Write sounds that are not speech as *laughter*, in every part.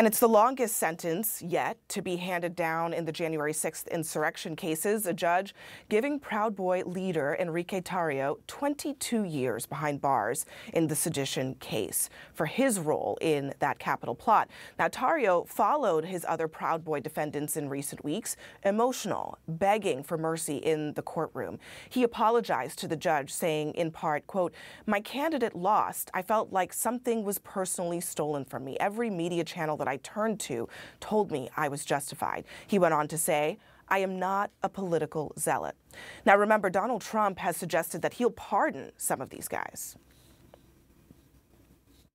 And it's the longest sentence yet to be handed down in the January 6th insurrection cases. A judge giving Proud Boy leader Enrique Tarrio 22 years behind bars in the sedition case for his role in that Capitol plot. Now, Tarrio followed his other Proud Boy defendants in recent weeks, emotional, begging for mercy in the courtroom. He apologized to the judge, saying in part, quote, my candidate lost. I felt like something was personally stolen from me. Every media channel that I turned to told me I was justified. He went on to say, I am not a political zealot. Now, remember, Donald Trump has suggested that he'll pardon some of these guys.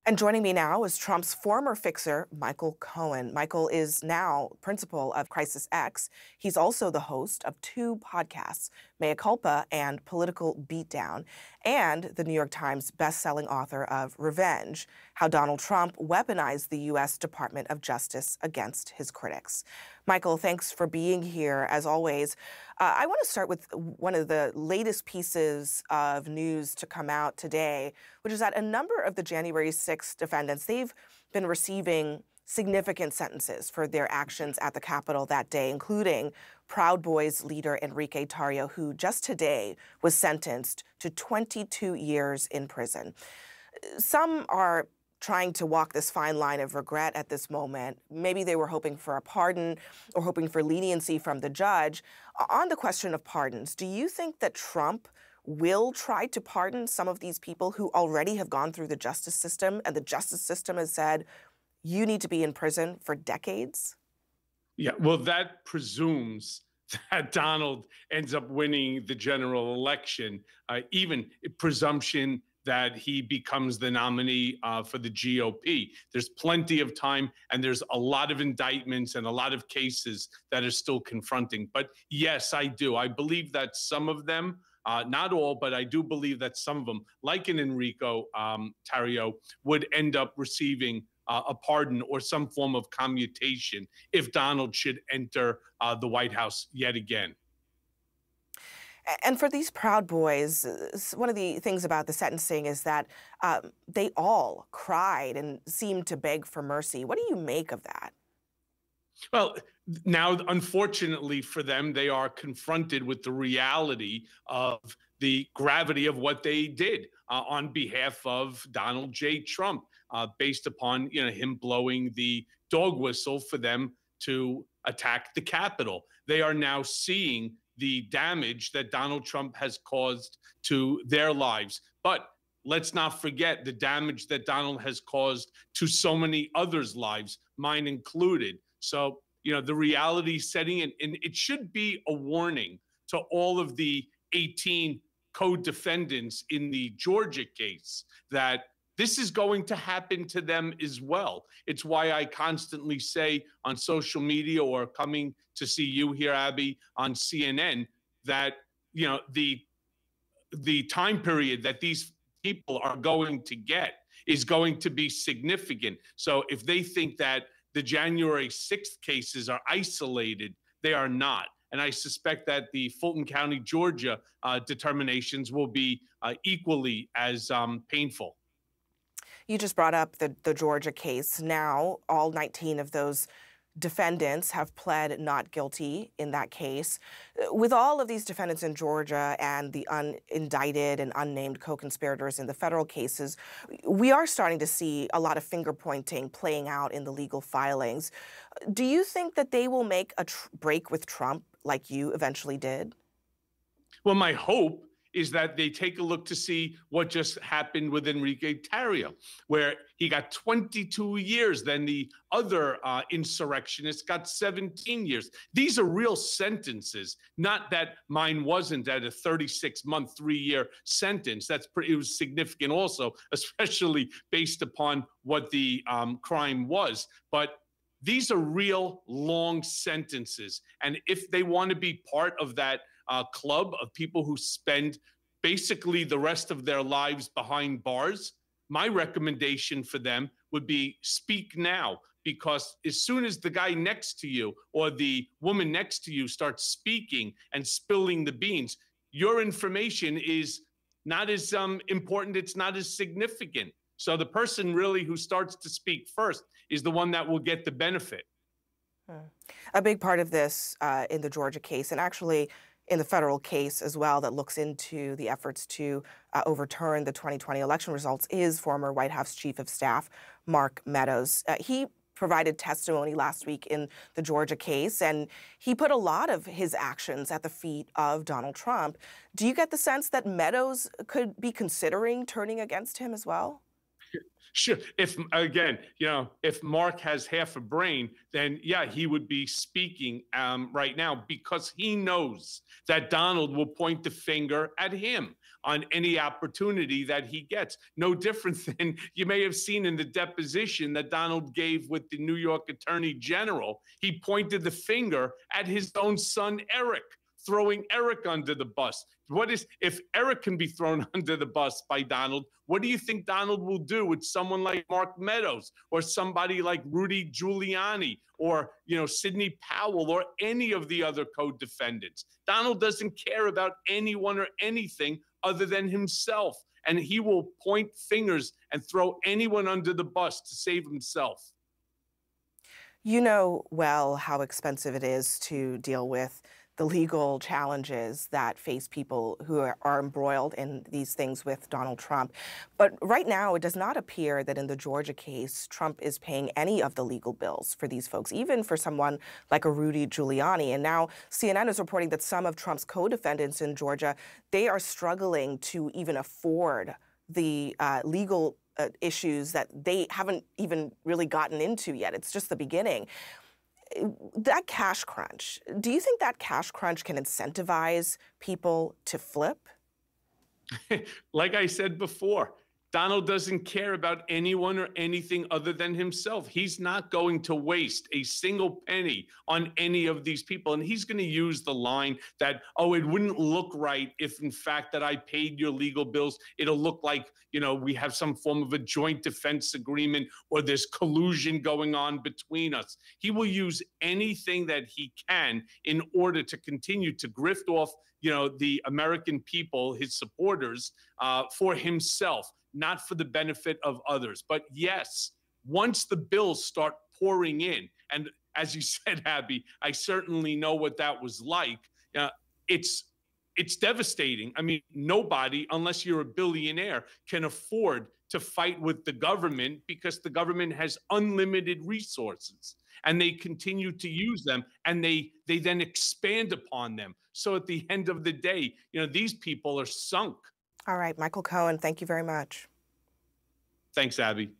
And joining me now is Trump's former fixer, Michael Cohen. Michael is now principal of Crisis X. He's also the host of two podcasts, Mea Culpa and Political Beatdown, and the New York Times bestselling author of Revenge How Donald Trump Weaponized the U.S. Department of Justice Against His Critics. Michael, thanks for being here as always. Uh, I want to start with one of the latest pieces of news to come out today, which is that a number of the January 6th defendants, they've been receiving significant sentences for their actions at the Capitol that day, including Proud Boys leader Enrique Tarrio, who just today was sentenced to 22 years in prison. Some are trying to walk this fine line of regret at this moment. Maybe they were hoping for a pardon or hoping for leniency from the judge. On the question of pardons, do you think that Trump will try to pardon some of these people who already have gone through the justice system and the justice system has said, you need to be in prison for decades? Yeah, well, that presumes *laughs* that Donald ends up winning the general election, uh, even presumption that he becomes the nominee uh, for the GOP. There's plenty of time, and there's a lot of indictments and a lot of cases that are still confronting. But yes, I do. I believe that some of them, uh, not all, but I do believe that some of them, like an Enrico um, would end up receiving uh, a pardon or some form of commutation if Donald should enter uh, the White House yet again. And for these Proud Boys, uh, one of the things about the sentencing is that um, they all cried and seemed to beg for mercy. What do you make of that? Well, now, unfortunately for them, they are confronted with the reality of the gravity of what they did uh, on behalf of Donald J. Trump, uh, based upon you know him blowing the dog whistle for them to attack the Capitol. They are now seeing the damage that Donald Trump has caused to their lives. But let's not forget the damage that Donald has caused to so many others' lives, mine included. So, you know, the reality setting in, and it should be a warning to all of the 18 co defendants in the Georgia case that this is going to happen to them as well. It's why I constantly say on social media or coming to see you here, Abby, on CNN, that you know the the time period that these people are going to get is going to be significant. So if they think that the January 6th cases are isolated, they are not. And I suspect that the Fulton County, Georgia uh, determinations will be uh, equally as um, painful. You just brought up the, the Georgia case. Now, all 19 of those defendants have pled not guilty in that case. Uh, with all of these defendants in Georgia and the unindicted and unnamed co conspirators in the federal cases, we are starting to see a lot of finger pointing playing out in the legal filings. Do you think that they will make a break with Trump like you eventually did? Well, my hope is that they take a look to see what just happened with Enrique Tarrio, where he got 22 years. Then the other uh, insurrectionists got 17 years. These are real sentences, not that mine wasn't at a 36 month, three year sentence. That's pretty, it was significant also, *laughs* especially based upon what the um, crime was. But these are real long sentences. And if they want to be part of that uh, club of people who spend basically the rest of their lives behind bars, my recommendation for them would be speak now. Because as soon as the guy next to you or the woman next to you starts speaking and spilling the beans, your information is not as um, important, it's not as significant. So the person really who starts to speak first is the one that will get the benefit. Hmm. A big part of this uh, in the Georgia case, and actually in the federal case as well, that looks into the efforts to uh, overturn the 2020 election results, is former White House Chief of Staff Mark Meadows. Uh, he provided testimony last week in the Georgia case, and he put a lot of his actions at the feet of Donald Trump. Do you get the sense that Meadows could be considering turning against him as well? Sure. If again, you know, if Mark has half a brain, then yeah, he would be speaking um, right now because he knows that Donald will point the finger at him on any opportunity that he gets. No different *laughs* than you may have seen in the deposition that Donald gave with the New York Attorney General. He pointed the finger at his own son, Eric throwing Eric under the bus. What is if Eric can be thrown *laughs* under the bus by Donald? What do you think Donald will do with someone like Mark Meadows or somebody like Rudy Giuliani or you know Sidney Powell or any of the other co-defendants? Donald doesn't care about anyone or anything other than himself, and he will point fingers and throw anyone under the bus to save himself. You know well how expensive it is to deal with the legal challenges that face people who are, embroiled in these things with Donald Trump. But right now, it does not appear that in the Georgia case, Trump is paying any of the legal bills for these folks, even for someone like a Rudy Giuliani. And now CNN is reporting that some of Trump's co-defendants in Georgia, they are struggling to even afford the uh, legal uh, issues that they haven't even really gotten into yet. It's just the beginning that cash crunch, do you think that cash crunch can incentivize people to flip? *laughs* like I said before, Donald doesn't care about anyone or anything other than himself. He's not going to waste a single penny on any of these people. And he's going to use the line that, oh, it wouldn't look right if, in fact, that I paid your legal bills. It'll look like, you know, we have some form of a joint defense agreement or there's collusion going on between us. He will use anything that he can in order to continue to grift off you know the American people, his supporters, uh, for himself not for the benefit of others. But yes, once the bills start pouring in, and as you *laughs* said, Abby, I certainly know what that was like. Uh, it's it's devastating. I mean, nobody, unless you're a billionaire, can afford to fight with the government because the government has unlimited resources and they continue to use them and they they then expand upon them. So at the end of the day, you know, these people are sunk all right, Michael Cohen, thank you very much. Thanks, Abby.